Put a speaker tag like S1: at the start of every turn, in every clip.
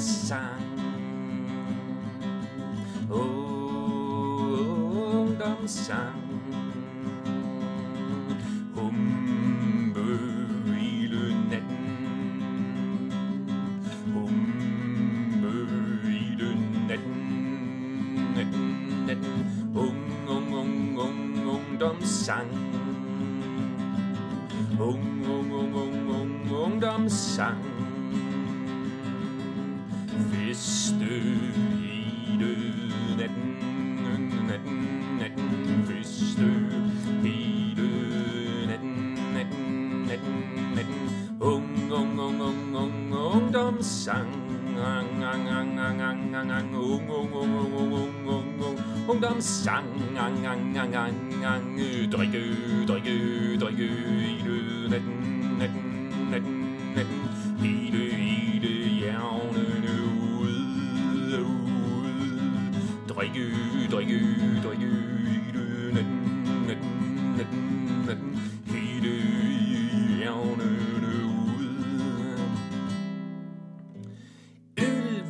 S1: sang. Om dam sang. Sang. Ung, ung, ung, ung, ung, sang. Feste hele natten, natten, natten, feste hele natten, natten, natten, natten. Ung, ung, ung, ung, ung, ungdomssang. Ang, ang, ang, ang, ang, ang, ang, ung, ung, ung, ung, ung, ung, ung, ung, ungdomssang. Ang, ang, ang, ang, ang, drikke, drikke, drikke, hele natten, natten, natten,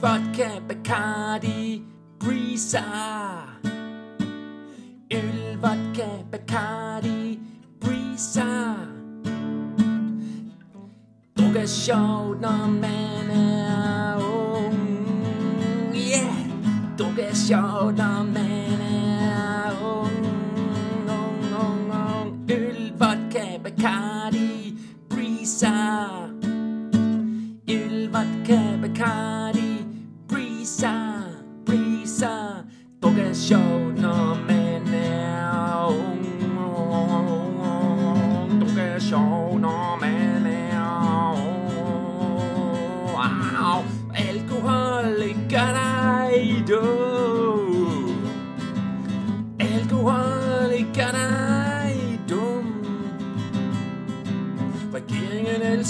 S1: vodka, Bacardi, Breezer Øl, vodka, Bacardi, Breezer Druk er sjovt, når man er ung. Yeah! Druk er sjovt, når man er ung. ung, ung, ung. Øl, vodka, Bacardi,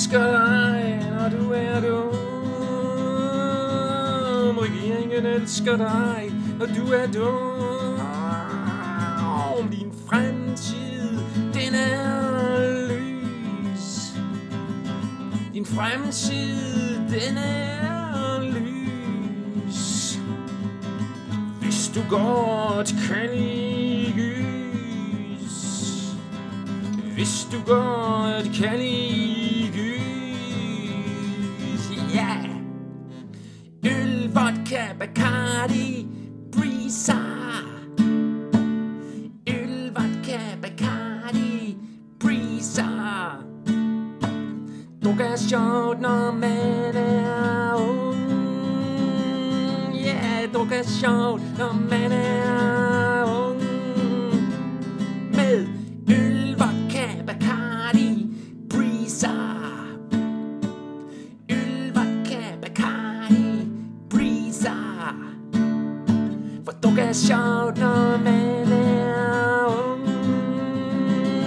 S1: elsker dig, når du er dum. Regeringen elsker dig, når du er dum. Din fremtid, den er lys. Din fremtid, den er lys. Hvis du godt kan lide gys. Hvis du godt kan lide vodka, Bacardi, Brisa. Øl, vodka, Bacardi, Brisa. Druk er sjovt, når man er ung. Ja, yeah, druk er sjovt, når man er dog er sjovt, når man er ung.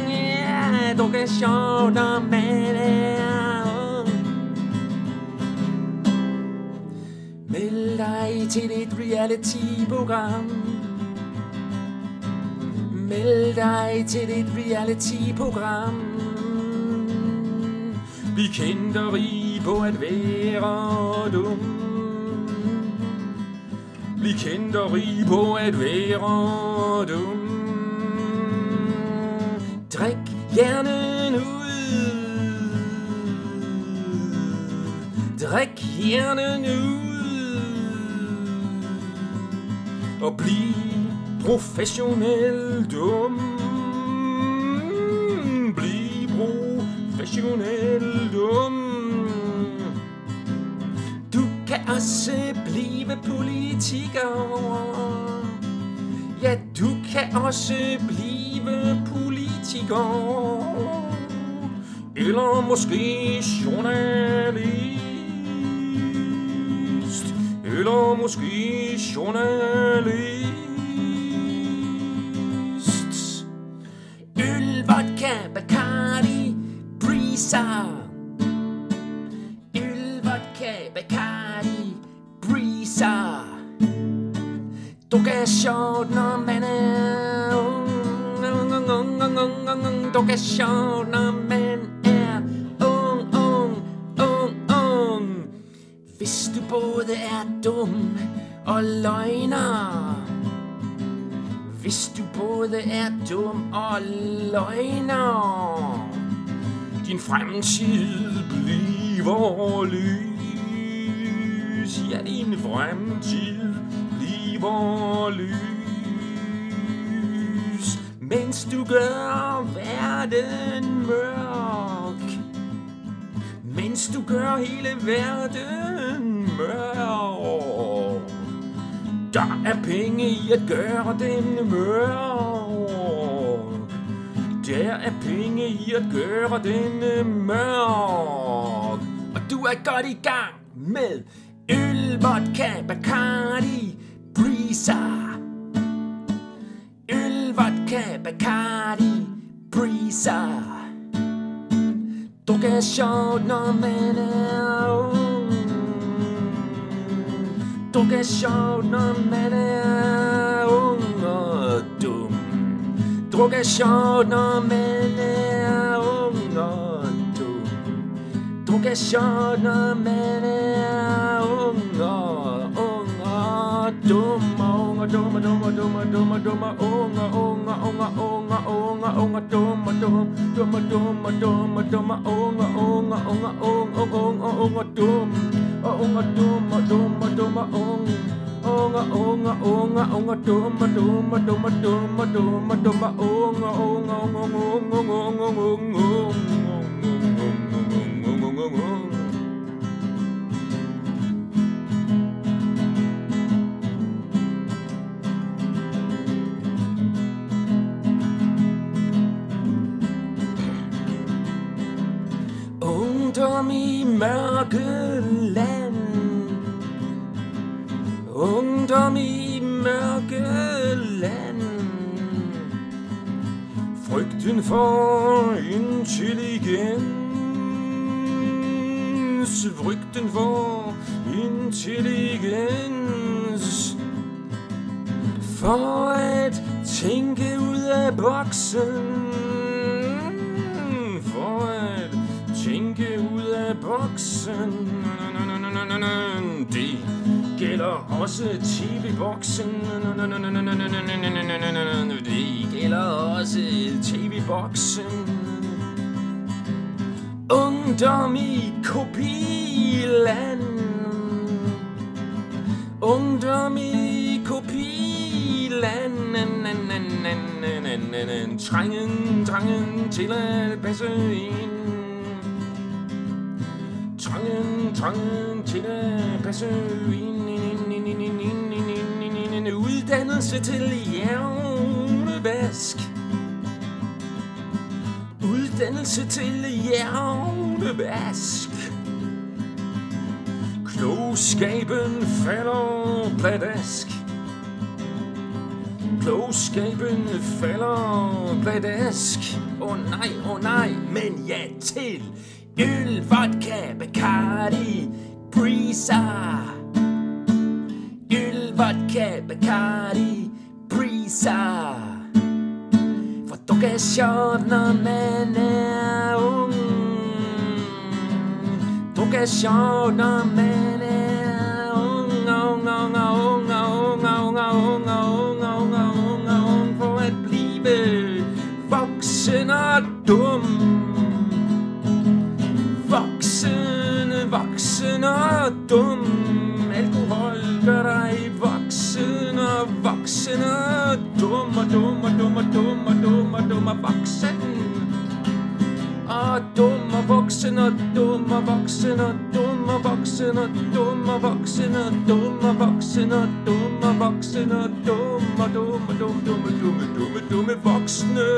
S1: Ja, yeah, druk er sjovt, når man er ung. Meld dig til et reality-program. Meld dig til et reality-program. Bliv kendt og rig på at være dum. Bliv kendt og rig på at være dum. Drik hjernen ud. Drik hjernen ud. Og bliv professionel dum. Bliv professionel politiker. Ja, du kan også blive politiker. Eller måske journalist. Eller måske journalist. Ung, ung. Er sjovt, når man er ung, ung, ung, ung. Hvis du både er dum og løgner. Hvis du både er dum og løgner. Din fremtid bliver lys. Ja, din fremtid bliver lys. Mens du gør verden mørk. Mens du gør hele verden mørk. Der er penge i at gøre den mørk. Der er penge i at gøre den mørk. Og du er godt i gang med øl, vodka, Bacardi, Breezer. Cardi Brisa. Don't get shot no man. Don't oh. get shot no man. Oh, Don't get shot no man. Oh, Don't get shot no man. Don't get shot onga doma doma doma doma doma onga onga onga onga onga onga doma doma doma doma doma doma onga onga onga onga onga onga doma onga doma doma doma onga onga onga onga onga doma doma doma doma doma doma onga onga onga onga onga onga onga Ungdom i mørke land. Frygten for intelligens. Frygten for intelligens. For at tænke ud af boksen. For at tænke ud af boksen. Det gælder også TV-boksen. Det gælder også TV-boksen. Ungdom i kopiland. Ungdom i kopiland. Trængen, trængen til at passe ind. Trangen, trangen til at passe ind. Uddannelse til hjernevask. Uddannelse til hjernevask. Klogskaben falder pladask. Klogskaben falder pladask. Åh oh, nej, åh oh, nej, men ja til øl, vodka, Bacardi, Brisa. Øl, vodka, Bacardi, Brisa. For du kan sjovt, man er ung. Du når man er dummer, dummer, dummer, dummer, dummer ah, voksen. Og dummer voksen og dummer voksen og dummer voksen og dummer voksen og dummer voksen og dummer voksen og dum dummer dum dumme dum dumme dumme voksne.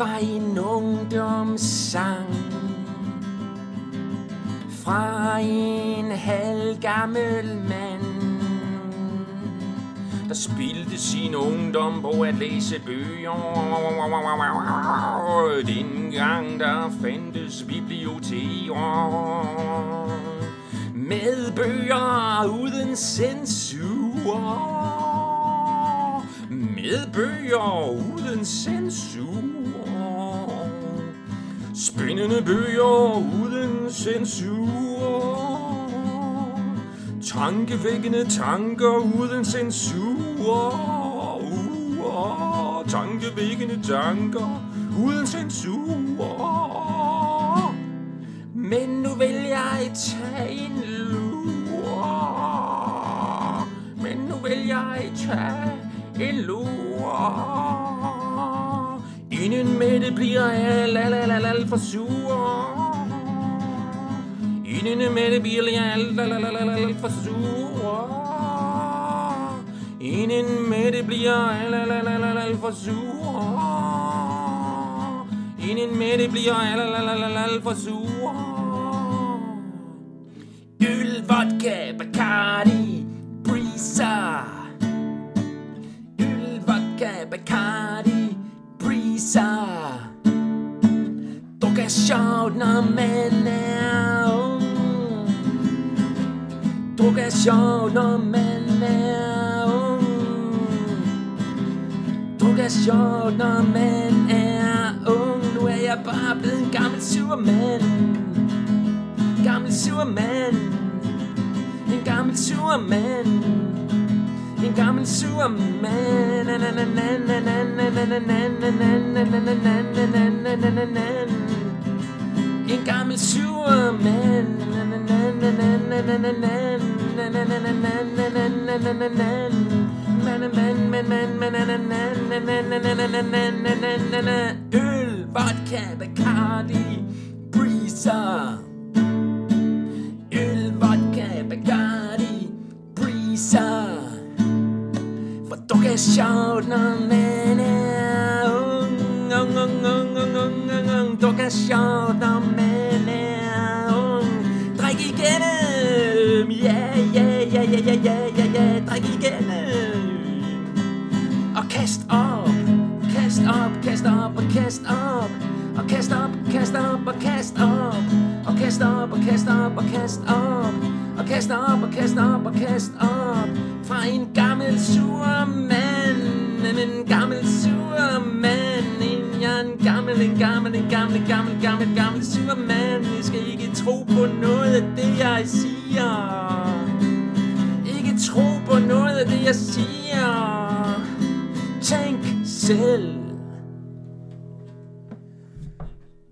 S1: var en ungdomssang fra en halvgammel mand, der spildte sin ungdom på at læse bøger. Dengang der fandtes biblioteker med bøger uden censur. Med bøger uden censur. Spændende bøger uden censur. Tankevækkende tanker uden censur. Uh, uh, Tankevækkende tanker uden censur. Men nu vil jeg tage en lur. Men nu vil jeg tage en lur det bliver alt, alt, alt, alt, alt for sur Inden med det bliver alt, alt, alt, alt, alt, alt for sur Inden med det bliver alt, alt, alt, alt, alt, alt for sur Inden med det bliver alt, alt, alt, alt, alt, alt for sur Øl, vodka, Bacardi, Breezer er sjovt, når man er ung Druk er sjovt, når man er ung Druk er sjovt, når man er ung Nu er jeg bare blevet en gammel sur mand Gammel sur mand En gammel sur mand En gammel sur Superman Øl, vodka, Bacardi, Breezer. Øl, vodka, Bacardi, Breezer. For du kan sjovt, når man er ung, ung, ung, ung, ung, ung, ung Du kan sjovt, når man dem. Ja, ja, ja, ja, ja, ja, ja, ja. Drik igen. Øh. Og kast op. Kast op, kast op og kast op. Og kast op, kast op og kast op. Og kast op og kast op og kast op. Og kast op og kast op og kast op. Fra en gammel sur mand. En gammel sur mand. En jeg en gammel, en gammel, en gammel, gammel, gammel, gammel sur mand. I skal ikke tro på noget af det, jeg siger siger. Ikke tro på noget af det jeg siger. Tænk selv.